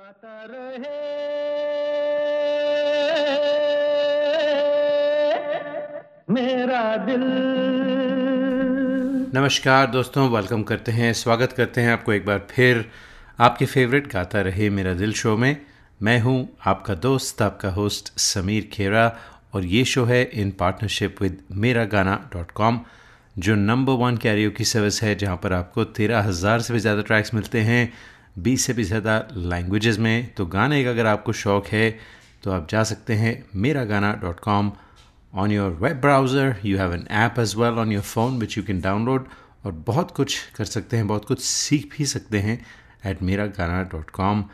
गाता रहे। मेरा दिल। नमस्कार दोस्तों वेलकम करते हैं, स्वागत करते हैं आपको एक बार फिर। आपके फेवरेट गाता रहे मेरा दिल शो में। मैं हूँ आपका दोस्त, आपका होस्ट समीर खेरा, और ये शो है इन partnership with Mera Gaana dot com जो नंबर वन कैरियो की सर्विस है, जहाँ पर आपको तेरह हज़ार से भी ज़्यादा ट्रैक्स मिलते हैं। बीस से भी ज़्यादा लैंग्वेजेस में। तो गाने का अगर आपको शौक़ है तो आप जा सकते हैं Mera Gaana dot com. On your web browser you have an app as well on your phone which you can download और बहुत कुछ कर सकते हैं, बहुत कुछ सीख भी सकते हैं at Mera Gaana dot com.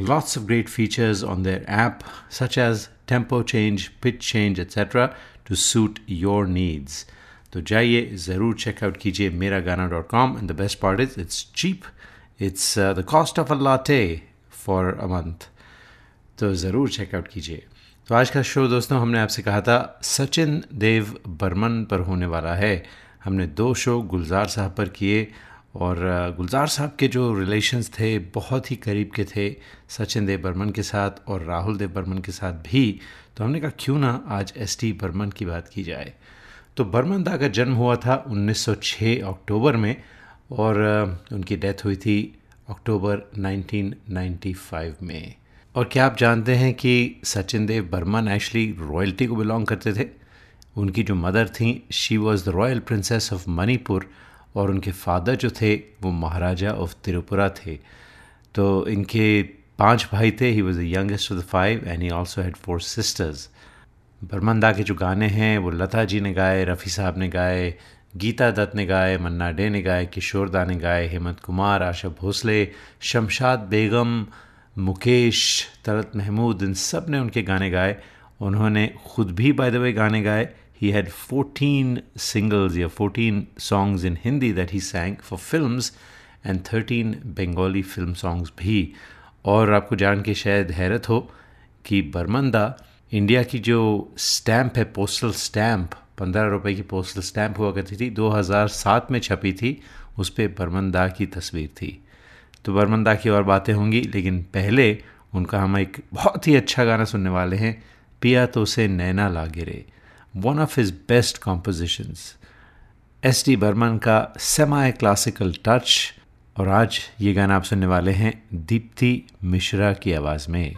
Lots of great features on their app such as tempo change pitch change etc to suit your needs तो जाइए, ज़रूर चेकआउट कीजिए Mera Gaana dot com. And the best part is it's cheap it's the cost of a latte for a month तो ज़रूर check out कीजिए। तो आज का शो दोस्तों, हमने आपसे कहा था, सचिन देव बर्मन पर होने वाला है। हमने दो शो गुलजार साहब पर किए और गुलजार साहब के जो रिलेशंस थे, बहुत ही करीब के थे सचिन देव बर्मन के साथ और राहुल देव बर्मन के साथ भी। तो हमने कहा, क्यों ना आज एस टी बर्मन की बात की जाए? तो बर्मन दा का जन्म हुआ था 1906 अक्टूबर में। और उनकी डेथ हुई थी अक्टूबर 1995 में। और क्या आप जानते हैं कि सचिन देव बर्मन एक्चुअली रॉयल्टी को बिलोंग करते थे? उनकी जो मदर थी she was the royal princess of Manipur और उनके फादर जो थे, वो महाराजा ऑफ़ त्रिपुरा थे। तो इनके पाँच भाई थे he was the youngest of the five and he also had four sisters Burmanda के जो गाने हैं, वो लता जी ने गाए, रफ़ी साहब ने गाए गीता दत्त ने गाए, मन्ना डे ने गाए, किशोर दा ने गाए, हेमंत कुमार, आशा भोसले, शमशाद बेगम, मुकेश तरत महमूद, इन सबने उनके गाने गाए। उन्होंने खुद भी बाय द वे गाने गाए। ही हैड 14 सिंगल्स या 14 songs in Hindi that he sang for films and 13 Bengali film songs भी। और आपको जान के शायद हैरत हो कि बर्मंदा इंडिया की जो स्टैम्प है पोस्टल स्टैम्प पंद्रह रुपए की पोस्टल स्टैंप हुआ करती थी। 2007 में छपी थी। उस पर बर्मनदा की तस्वीर थी। तो बर्मनदा की और बातें होंगी, लेकिन पहले उनका हम एक बहुत ही अच्छा गाना सुनने वाले हैं। पिया तो से नैना ला गिरे one of his best compositions S D Burman का सेमाई क्लासिकल टच और आज ये गाना आप सुनने वाले हैं दीप्ति मिश्रा की आवाज़ में।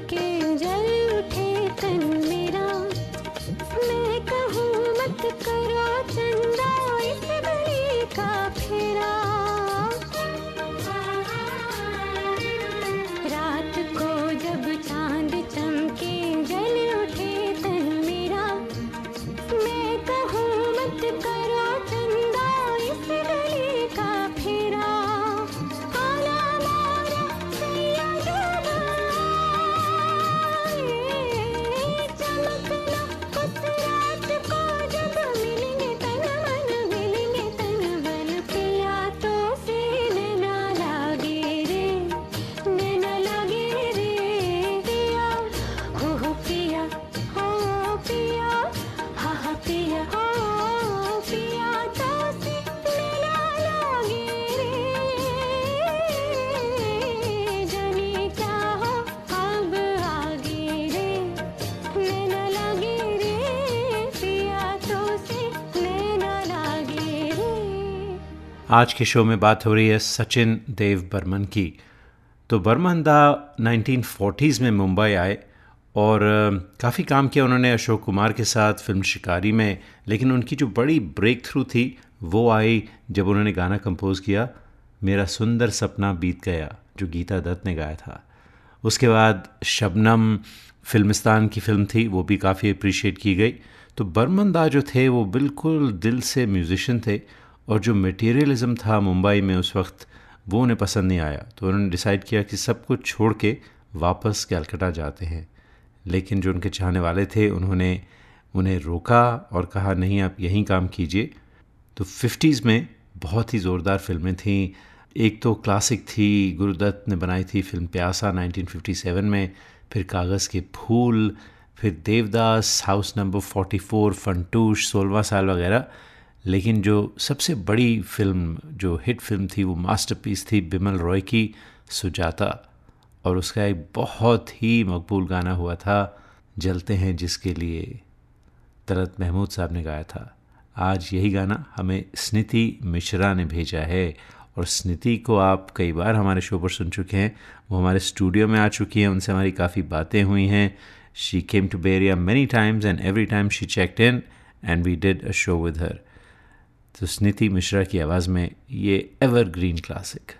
के जल उठे तन मेरा। मैं कहूँ मत कर आज के शो में बात हो रही है सचिन देव बर्मन की। तो बर्मन दा 1940s में मुंबई आए और काफ़ी काम किया उन्होंने अशोक कुमार के साथ फ़िल्म शिकारी में, लेकिन उनकी जो बड़ी ब्रेक थ्रू थी, वो आई जब उन्होंने गाना कंपोज किया, मेरा सुंदर सपना बीत गया, जो गीता दत्त ने गाया था। उसके बाद शबनम फिल्मिस्तान की फ़िल्म थी, वो भी काफ़ी अप्रिशिएट की गई। तो बर्मन दा जो थे, वो बिल्कुल दिल से म्यूज़िशन थे और जो मटेरियलिज्म था मुंबई में उस वक्त, वो उन्हें पसंद नहीं आया। तो उन्होंने डिसाइड किया कि सब कुछ छोड़ के वापस कैलकटा जाते हैं। लेकिन जो उनके चाहने वाले थे, उन्होंने उन्हें रोका और कहा, नहीं, आप यहीं काम कीजिए। तो फिफ्टीज़ में बहुत ही ज़ोरदार फ़िल्में थीं। एक तो क्लासिक थी, गुरुदत्त ने बनाई थी फ़िल्म प्यासा 1957 में, फिर कागज़ के फूल, फिर देवदास हाउस नंबर 44 फंटूश, सोलवा साल वगैरह। लेकिन जो सबसे बड़ी फ़िल्म, जो हिट फ़िल्म थी, वो मास्टरपीस थी बिमल रॉय की सुजाता। और उसका एक बहुत ही मकबूल गाना हुआ था, जलते हैं जिसके लिए। तरत महमूद साहब ने गाया था। आज यही गाना हमें स्निति मिश्रा ने भेजा है। और स्निति को आप कई बार हमारे शो पर सुन चुके हैं। वो हमारे स्टूडियो में आ चुकी हैं। उनसे हमारी काफ़ी बातें हुई हैं। She came to bay area many times and every time she checked in and we did a show with her तो स्निति मिश्रा की आवाज़ में ये एवरग्रीन क्लासिक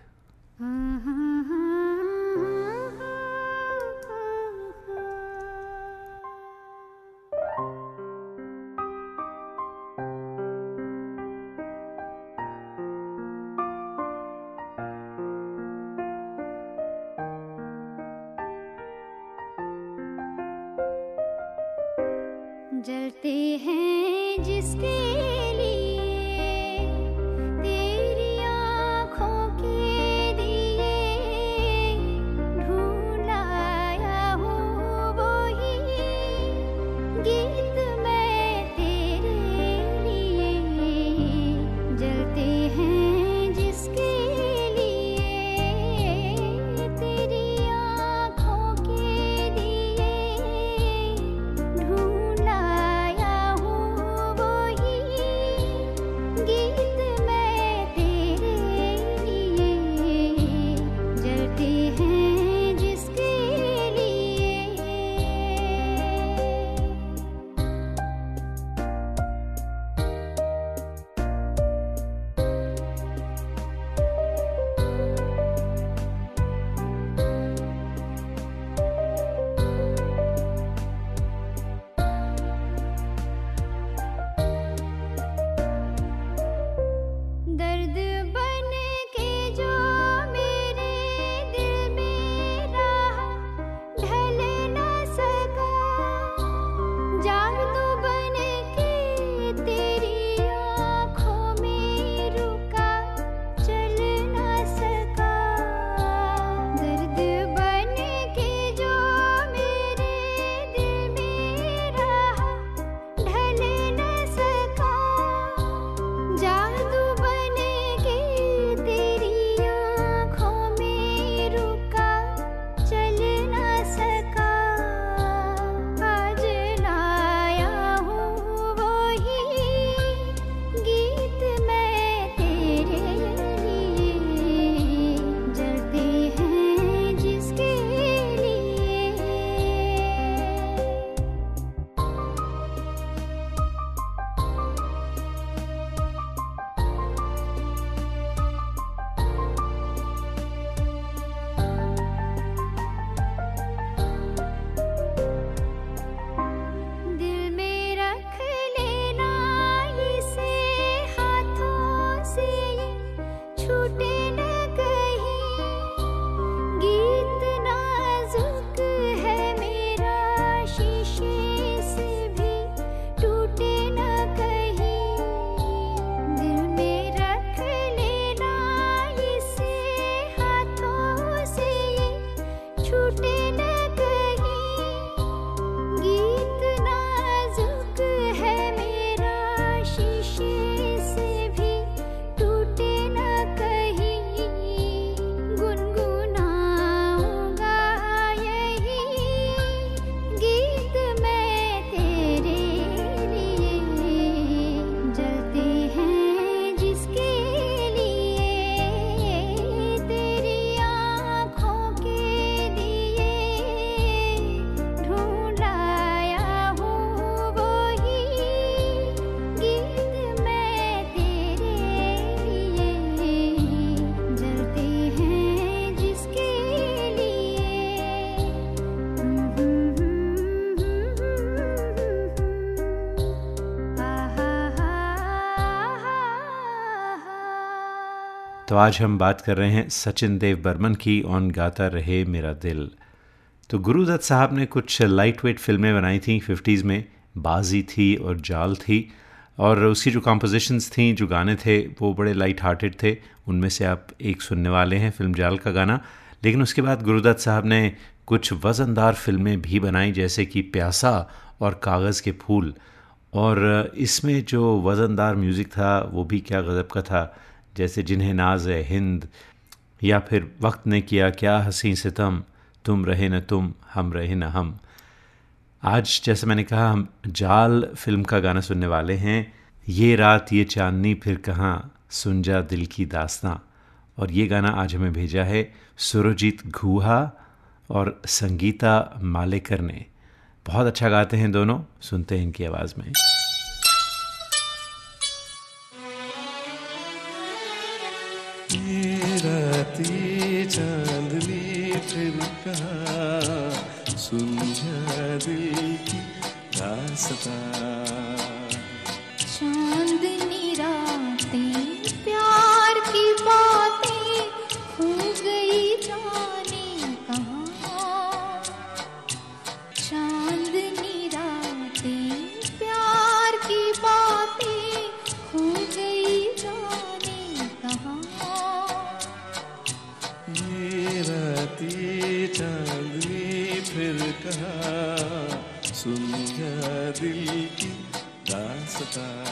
ছুটে तो आज हम बात कर रहे हैं सचिन देव बर्मन की ऑन गाता रहे मेरा दिल। तो गुरुदत्त साहब ने कुछ लाइट वेट फ़िल्में बनाई थी फिफ्टीज़ में, बाजी थी और जाल थी, और उसकी जो कॉम्पोजिशंस थी, जो गाने थे, वो बड़े लाइट हार्टेड थे। उनमें से आप एक सुनने वाले हैं फ़िल्म जाल का गाना। लेकिन उसके बाद गुरुदत्त साहब ने कुछ वज़नदार फ़िल्में भी बनाई, जैसे कि प्यासा और कागज़ के फूल। और इसमें जो वज़नदार म्यूज़िक था, वो भी क्या गज़ब का था। जैसे जिन्हें नाज है हिंद, या फिर वक्त ने किया, क्या हसी सितम तुम रहे न तुम, हम रहे न हम। आज जैसे मैंने कहा, हम जाल फ़िल्म का गाना सुनने वाले हैं। ये रात, ये चांदनी, फिर कहाँ सुन जा दिल की दास्तां। और ये गाना आज हमें भेजा है सुरजीत घूहा और संगीता मालेकर ने। बहुत अच्छा गाते हैं दोनों, सुनते हैं इनकी आवाज़ में। दास्ता चांदनी दास्ता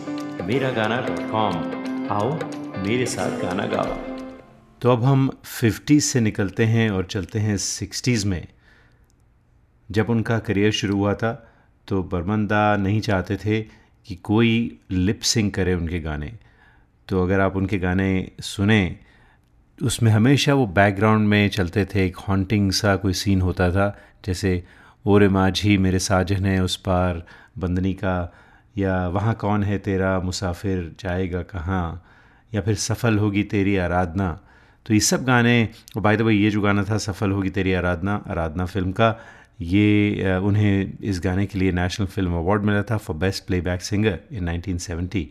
Miragana.com आओ, मेरे साथ गाना गाओ। तो अब हम 50 से निकलते हैं और चलते हैं 60s में। जब उनका करियर शुरू हुआ था तो बर्मंदा नहीं चाहते थे कि कोई लिप सिंग करे उनके गाने। तो अगर आप उनके गाने सुने, उसमें हमेशा वो बैकग्राउंड में चलते थे, एक हॉन्टिंग सा कोई सीन होता था, जैसे, ओरे माझी मेरे साजन है उस पार, बंदनी का या वहाँ कौन है तेरा मुसाफिर, जाएगा कहाँ? या फिर सफल होगी तेरी आराधना? तो ये सब गाने बाय द वे ये जो गाना था, सफल होगी तेरी आराधना आराधना फ़िल्म का, ये उन्हें इस गाने के लिए नेशनल फ़िल्म अवार्ड मिला था for best playback singer in 1970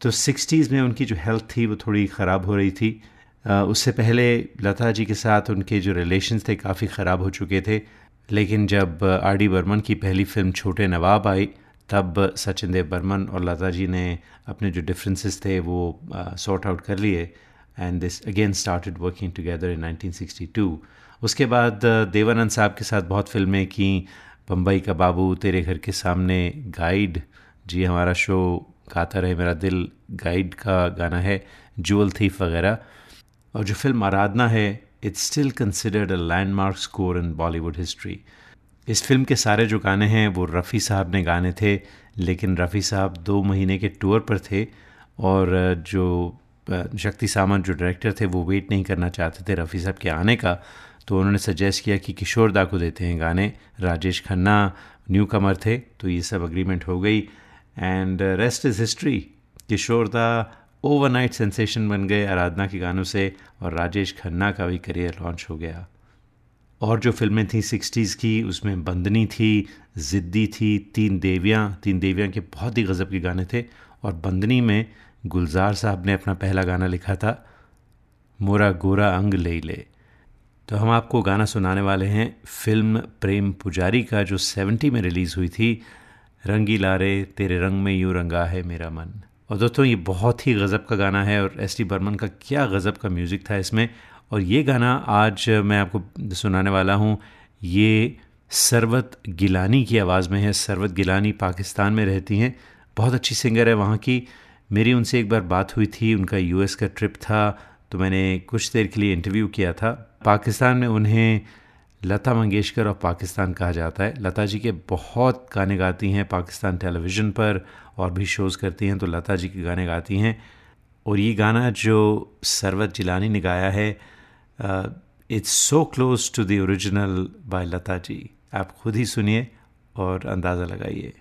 तो सिक्सटीज़ में उनकी जो हेल्थ थी, वो थोड़ी ख़राब हो रही थी। उससे पहले लता जी के साथ उनके जो रिलेशन थे, काफ़ी ख़राब हो चुके थे। लेकिन जब आर डी बर्मन की पहली फ़िल्म छोटे नवाब आई तब सचिन देव बर्मन और लता जी ने अपने जो डिफरेंसेस थे वो सॉर्ट आउट कर लिए and this again started working together in 1962 उसके बाद देवानंद साहब के साथ बहुत फ़िल्में की बम्बई का बाबू, तेरे घर के सामने गाइड जी हमारा शो गाता रहे मेरा दिल गाइड का गाना है जुअल थीफ वगैरह। और जो फ़िल्म आराधना है it's still considered a landmark score in Bollywood history इस फ़िल्म के सारे जो गाने हैं, वो रफ़ी साहब ने गाने थे, लेकिन रफ़ी साहब दो महीने के टूर पर थे और जो शक्ति सामंत जो डायरेक्टर थे, वो वेट नहीं करना चाहते थे रफ़ी साहब के आने का। तो उन्होंने सजेस्ट किया कि किशोर दा को देते हैं गाने। राजेश खन्ना न्यू कमर थे तो ये सब अग्रीमेंट हो गई। And rest is history Kishore da overnight sensation बन गए आराधना के गानों से और राजेश खन्ना का भी करियर लॉन्च हो गया। और जो फ़िल्में थी सिक्सटीज़ की, उसमें बंदनी थी, ज़िद्दी थी, तीन देवियाँ तीन देवियाँ के बहुत ही गज़ब के गाने थे। और बंदनी में गुलजार साहब ने अपना पहला गाना लिखा था, मोरा गोरा अंग ले ले। तो हम आपको गाना सुनाने वाले हैं, फ़िल्म प्रेम पुजारी का, जो सेवेंटी में रिलीज़ हुई थी, रंगी लारे, तेरे रंग में यूँ रंगा है मेरा मन। और दोस्तों, ये बहुत ही गज़ब का गाना है और एस टी बर्मन का क्या गज़ब का म्यूज़िक था इसमें। और ये गाना आज मैं आपको सुनाने वाला हूँ। ये सरवत गिलानी की आवाज़ में है। सरवत गिलानी पाकिस्तान में रहती हैं। बहुत अच्छी सिंगर है वहाँ की। मेरी उनसे एक बार बात हुई थी। उनका यूएस का ट्रिप था। तो मैंने कुछ देर के लिए इंटरव्यू किया था। पाकिस्तान में उन्हें लता मंगेशकर ऑफ़ पाकिस्तान कहा जाता है। लता जी के बहुत गाने गाती हैं पाकिस्तान टेलीविज़न पर और भी शोज़ करती हैं। तो लता जी के गाने गाती हैं। और ये गाना जो सरवत जिलानी ने गाया है it's so close to the original by Lata ji आप खुद ही सुनिए और अंदाज़ा लगाइए।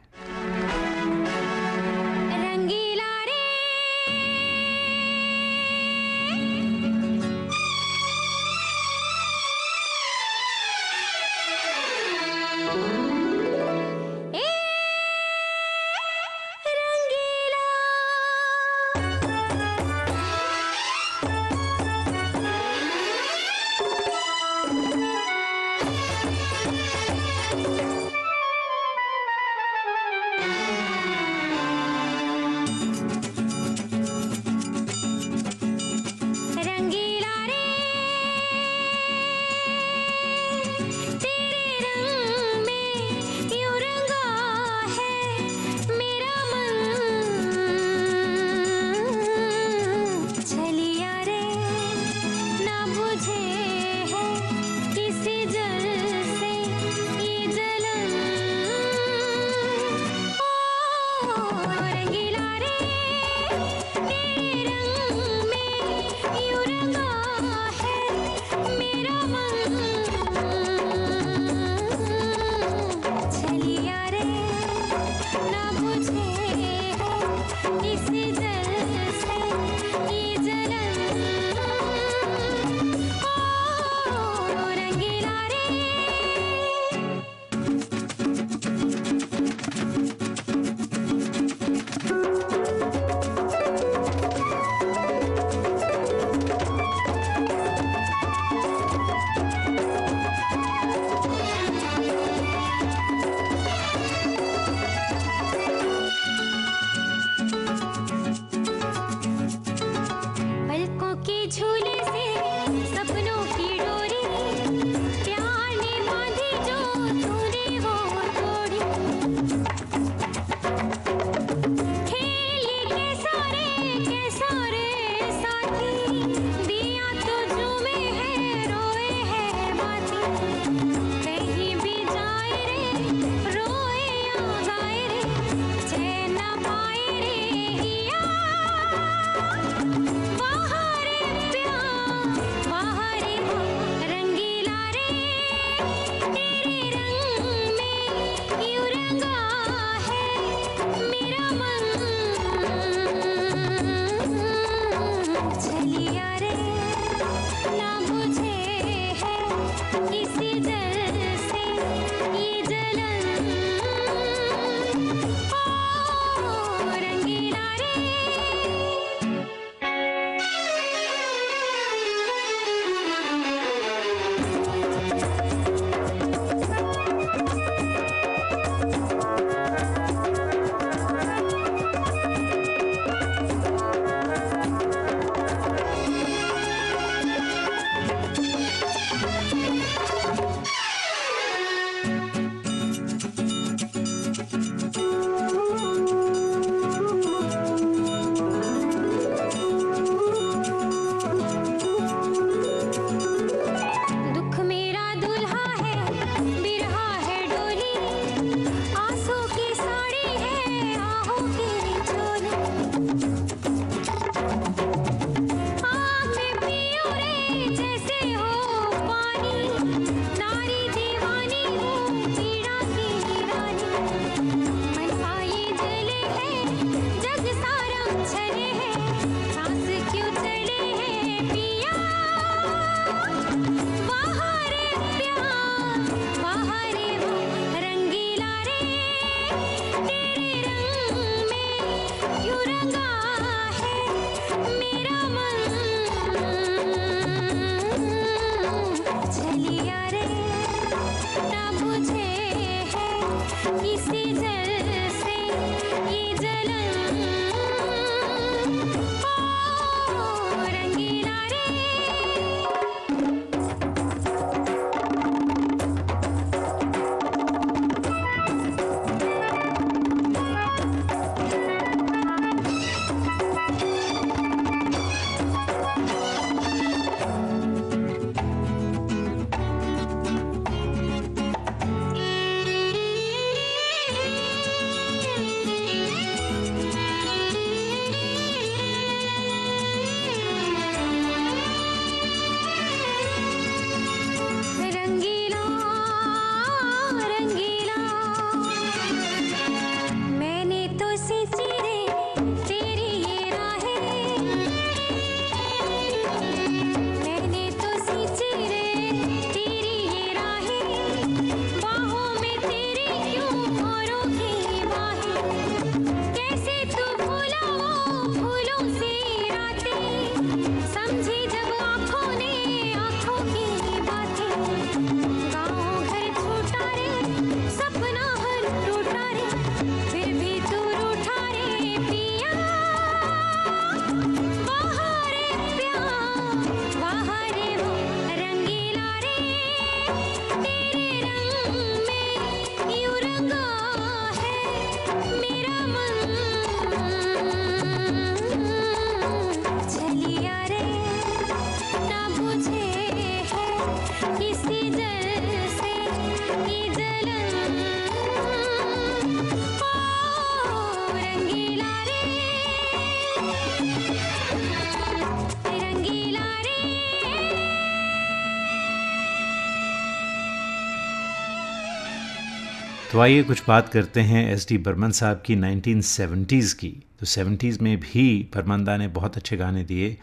आइए कुछ बात करते हैं एस डी बर्मन साहब की 1970s की। तो 70s में भी बर्मंदा ने बहुत अच्छे गाने दिए।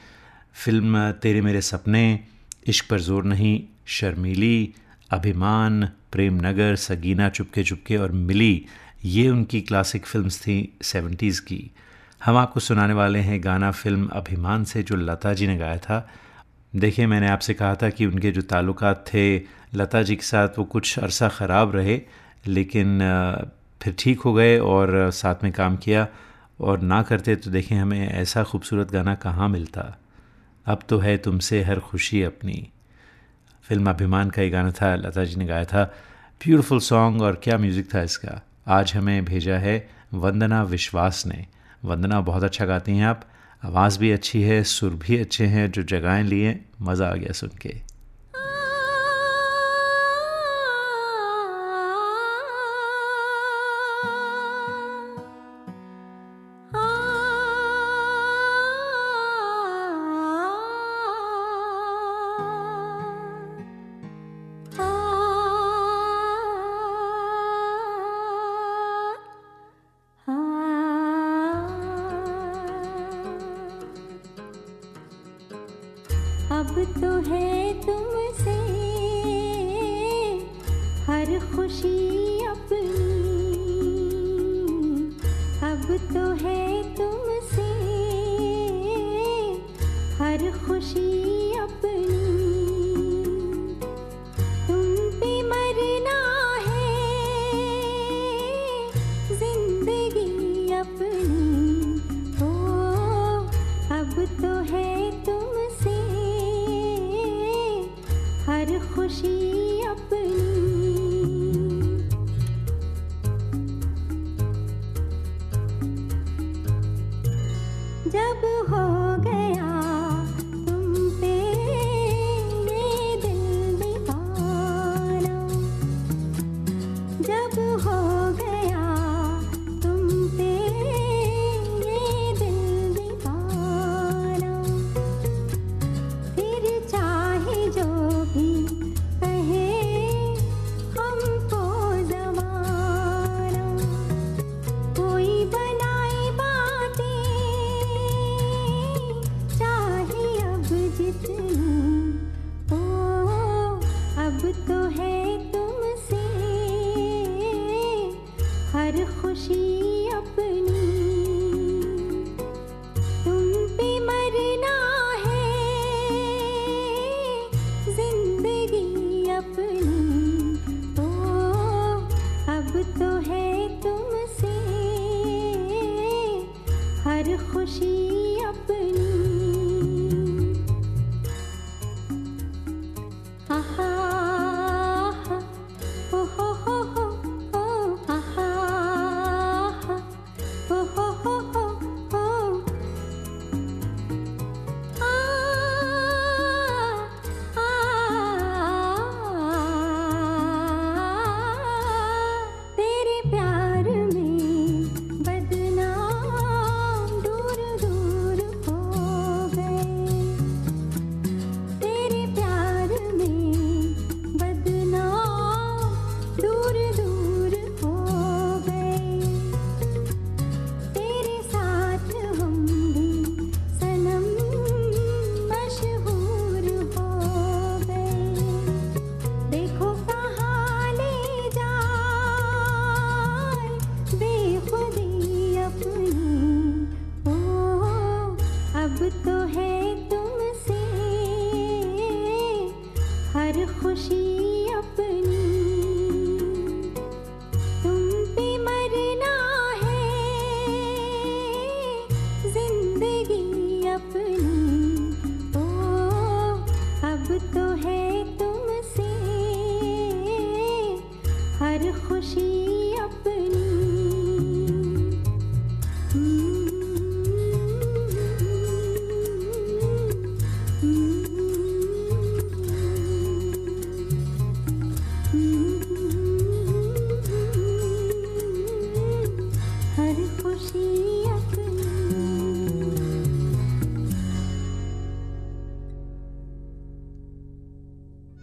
फ़िल्म, तेरे मेरे सपने, इश्क पर ज़ोर नहीं, शर्मीली, अभिमान, प्रेम नगर, सगीना चुपके चुपके और मिली, ये उनकी क्लासिक फिल्म्स थी 70s की। हम आपको सुनाने वाले हैं गाना फ़िल्म अभिमान से, जो लता जी ने गाया था। देखिए, मैंने आपसे कहा था कि उनके जो ताल्लुकात थे, लता जी के साथ वो कुछ अरसा ख़राब रहे लेकिन फिर ठीक हो गए और साथ में काम किया और ना करते तो देखें हमें ऐसा खूबसूरत गाना कहाँ मिलता। अब तो है तुमसे हर खुशी अपनी। फ़िल्म अभिमान का ये गाना था, लता जी ने गाया था। ब्यूटीफुल सॉन्ग और क्या म्यूज़िक था इसका। आज हमें भेजा है वंदना विश्वास ने। वंदना बहुत अच्छा गाती हैं आप। आवाज़ भी अच्छी है, सुर भी अच्छे हैं, जो जगहें लिए मज़ा आ गया सुन के।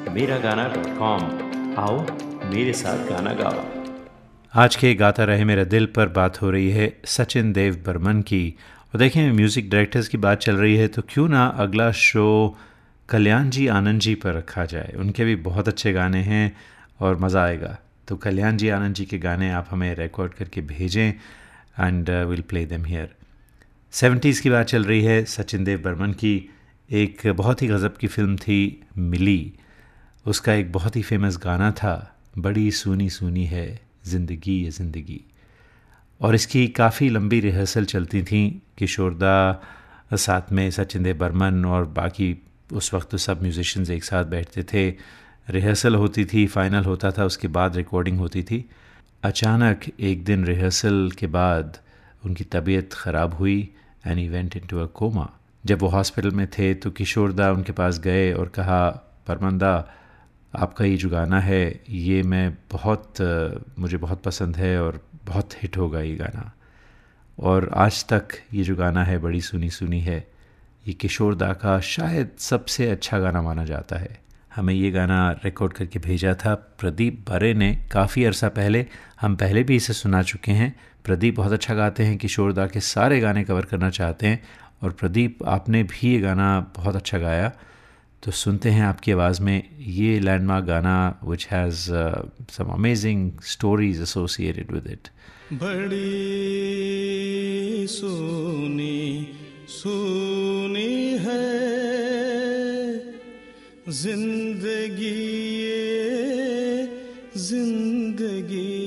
Miragana.com. आओ मेरे साथ गाना गाओ। आज के गाता रहे मेरा दिल पर बात हो रही है सचिन देव बर्मन की। और देखें म्यूज़िक डायरेक्टर्स की बात चल रही है तो क्यों ना अगला शो कल्याण जी आनंद जी पर रखा जाए। उनके भी बहुत अच्छे गाने हैं और मज़ा आएगा। तो कल्याण जी आनंद जी के गाने आप हमें रिकॉर्ड करके भेजें and will play them here seventies की बात चल रही है सचिन देव बर्मन की। एक बहुत ही गज़ब की फ़िल्म थी, मिली। उसका एक बहुत ही फ़ेमस गाना था, बड़ी सुनी सुनी है ज़िंदगी ये ज़िंदगी। और इसकी काफ़ी लंबी रिहर्सल चलती थी किशोरदा साथ में सचिन देव बर्मन और बाकी उस वक्त तो सब म्यूज़िशंस एक साथ बैठते थे। रिहर्सल होती थी फाइनल होता था, उसके बाद रिकॉर्डिंग होती थी। अचानक एक दिन रिहर्सल के बाद उनकी तबीयत ख़राब हुई and he went in to a coma जब वो हॉस्पिटल में थे तो किशोरदा उनके पास गए और कहा परमंदा आपका ये जो गाना है, ये मैं बहुत मुझे बहुत पसंद है और बहुत हिट होगा ये गाना। और आज तक ये जो गाना है, बड़ी सुनी सुनी है, ये किशोर दा का शायद सबसे अच्छा गाना माना जाता है। हमें ये गाना रिकॉर्ड करके भेजा था, प्रदीप बरे ने काफ़ी अरसा पहले, हम पहले भी इसे सुना चुके हैं। प्रदीप बहुत अच्छा गाते हैं, किशोर दा के सारे गाने कवर करना चाहते हैं, और प्रदीप, आपने भी ये गाना बहुत अच्छा गाया। तो सुनते हैं आपकी आवाज़ में ये लैंडमार्क गाना which has some amazing stories associated with it बड़ी सोनी सोनी है ज़िंदगी ज़िंदगी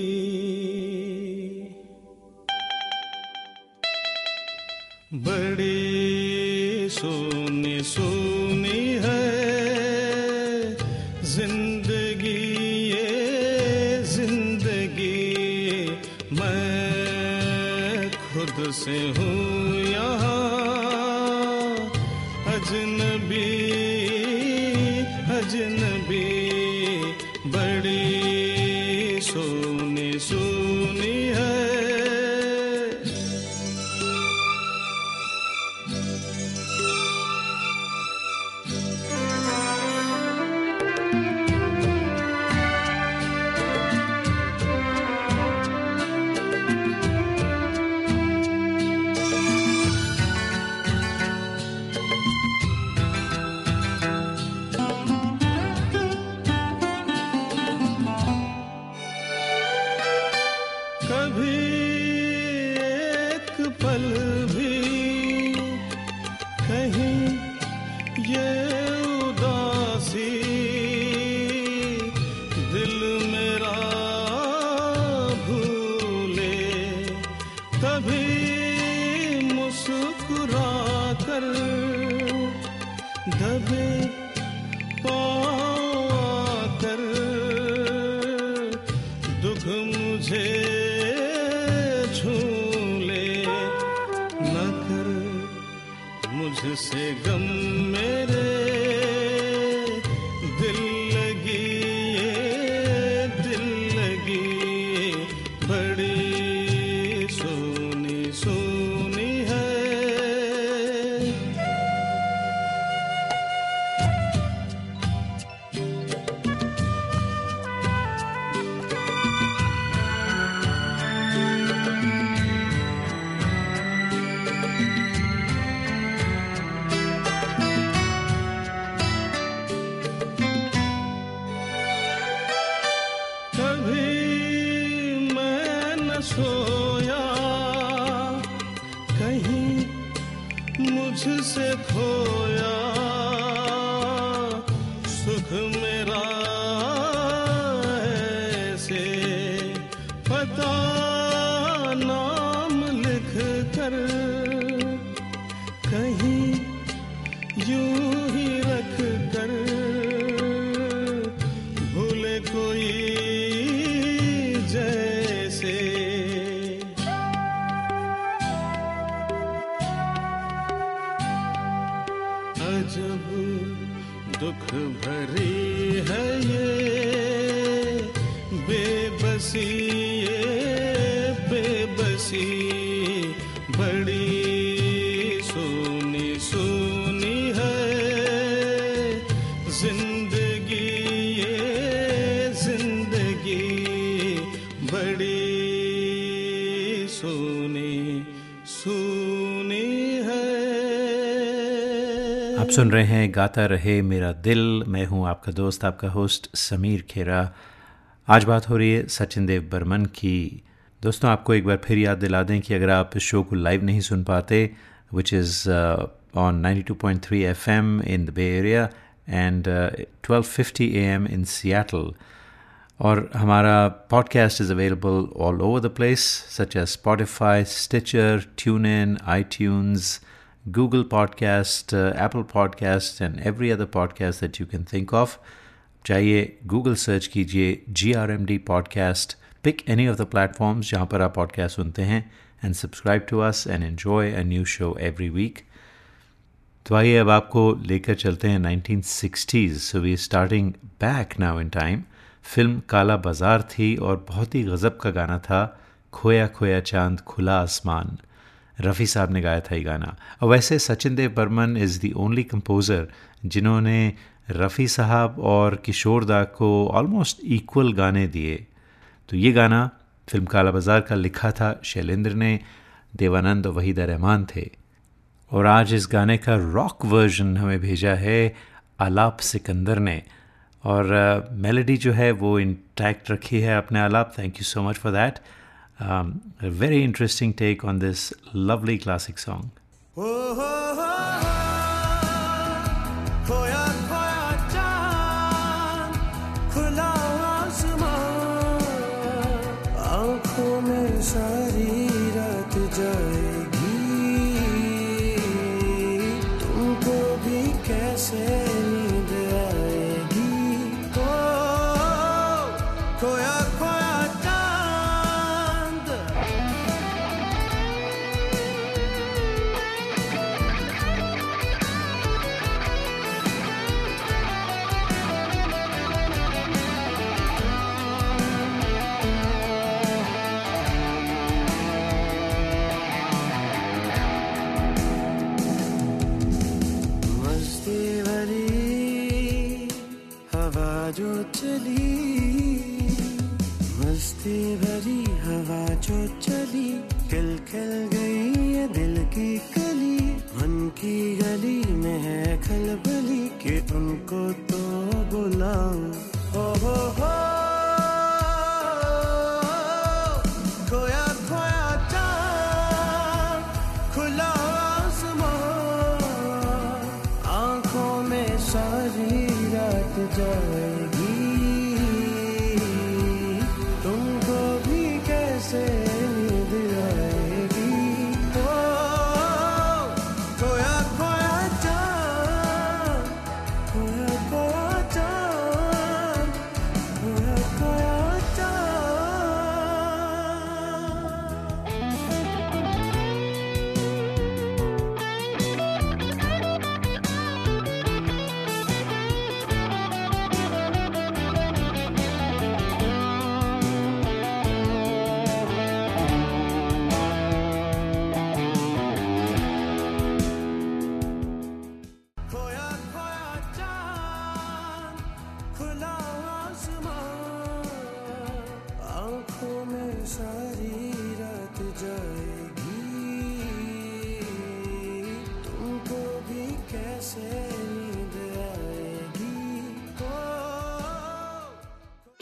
सुन रहे हैं, गाता रहे मेरा दिल। मैं हूँ आपका दोस्त, आपका होस्ट समीर खेरा। आज बात हो रही है सचिन देव बर्मन की। दोस्तों, आपको एक बार फिर याद दिला दें कि अगर आप इस शो को लाइव नहीं सुन पाते which is on 92.3 FM in the bay area and 12:50 AM in Seattle और हमारा podcast is available all over the place such as Spotify Stitcher tune in I Google Podcast, uh, Apple Podcast, and every other podcast that you can think of. चाहिए Google search कीजिए G R M D podcast pick any of the platforms जहाँ पर आप podcast सुनते हैं and subscribe to us and enjoy a new show every week तो आइए अब आपको लेकर चलते हैं 1960s so we starting back now in time film Kala Bazaar थी और बहुत ही गज़ब का गाना था खोया खोया चाँद खुला आसमान। रफ़ी साहब ने गाया था ये गाना। और वैसे Sachin Dev Burman is the only composer जिन्होंने रफ़ी साहब और किशोर दा को ऑलमोस्ट इक्वल गाने दिए। तो ये गाना फ़िल्म काला बाज़ार का लिखा था शैलेंद्र ने देवानंद और वहीदा रहमान थे। और आज इस गाने का रॉक वर्जन हमें भेजा है आलाप सिकंदर ने। और मेलोडी uh, जो है वो इंटैक्ट रखी है अपने आलाप thank you so much for that um, a very interesting take on this lovely classic song. खोया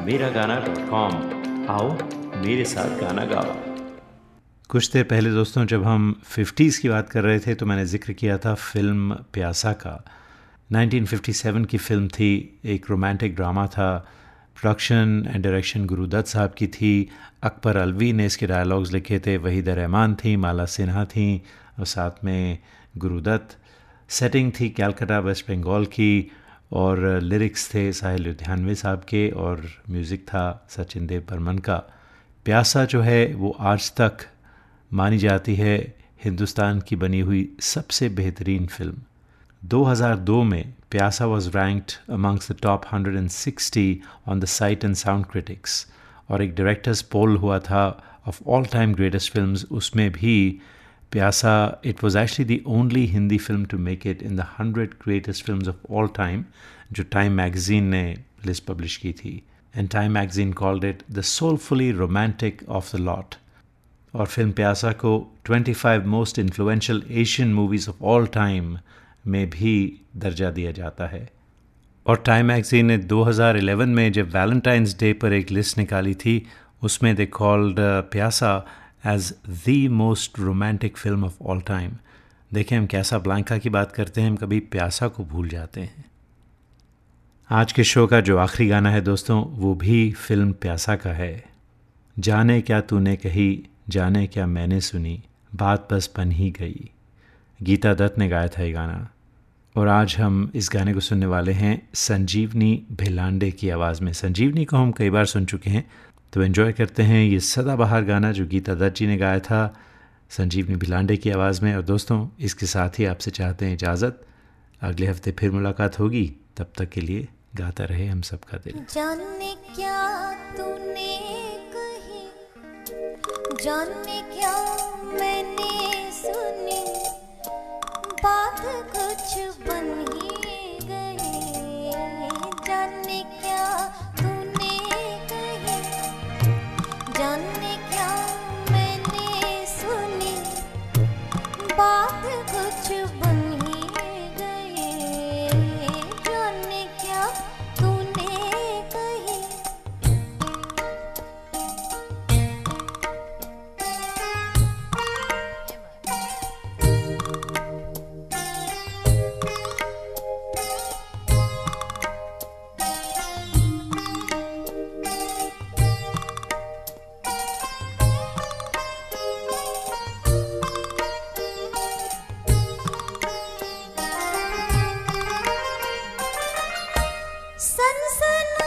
Miragana.com आओ, मेरे साथ गाना गाओ। कुछ देर पहले दोस्तों, जब हम 50s की बात कर रहे थे तो मैंने ज़िक्र किया था फ़िल्म प्यासा का। 1957 की फ़िल्म थी, एक रोमांटिक ड्रामा था। Production and direction Guru Dutt sahab की थी। अकबर अलवी ने इसके डायलॉग्स लिखे थे। वहीद रहमान थी, माला सिन्हा थी, और साथ में गुरुदत्त सेटिंग थी कैलकाटा, वेस्ट बंगाल की। और लिरिक्स थे साहिल लुधियानवे साहब के और म्यूज़िक था सचिन देव बर्मन का। प्यासा जो है वो आज तक मानी जाती है हिंदुस्तान की बनी हुई सबसे बेहतरीन फ़िल्म। 2002 में Pyaasa was ranked amongst the top 160 on the Sight and Sound critics और एक डायरेक्टर्स पोल हुआ था of all time greatest films उसमें भी Pyaasa it was actually the only Hindi film to make it in the hundred greatest film of all time जो time magazine ने list publish की थी. And Time magazine called it the soulfully romantic of the lot और film प्यासा को 25 most influential Asian movies of all time में भी दर्जा दिया जाता है. और टाइम मैगजीन ने 2011 में जब वैलेंटाइंस डे पर एक लिस्ट निकाली थी, उसमें they called Pyaasa as the most romantic film of all time देखें हम कैसा ब्लैंका की बात करते हैं, हम कभी प्यासा को भूल जाते हैं। आज के शो का जो आखिरी गाना है दोस्तों, वो भी फ़िल्म प्यासा का है। जाने क्या तूने कही, जाने क्या मैंने सुनी, बात बस बन ही गई। गीता दत्त ने गाया था ये गाना। और आज हम इस गाने को सुनने वाले हैं संजीवनी भिलांडे की आवाज़ में। संजीवनी को हम कई बार सुन चुके हैं। तो एंजॉय करते हैं ये सदाबहार गाना जो गीता दत्त जी ने गाया था। संजीवनी भिलांडे की आवाज़ में और दोस्तों, इसके साथ ही आपसे चाहते हैं इजाज़त। अगले हफ़्ते फिर मुलाकात होगी। तब तक के लिए गाता रहे हम सबका दिल। जाने क्या तूने कही? जाने क्या मैंने सुनी? बात कुछ बन 深深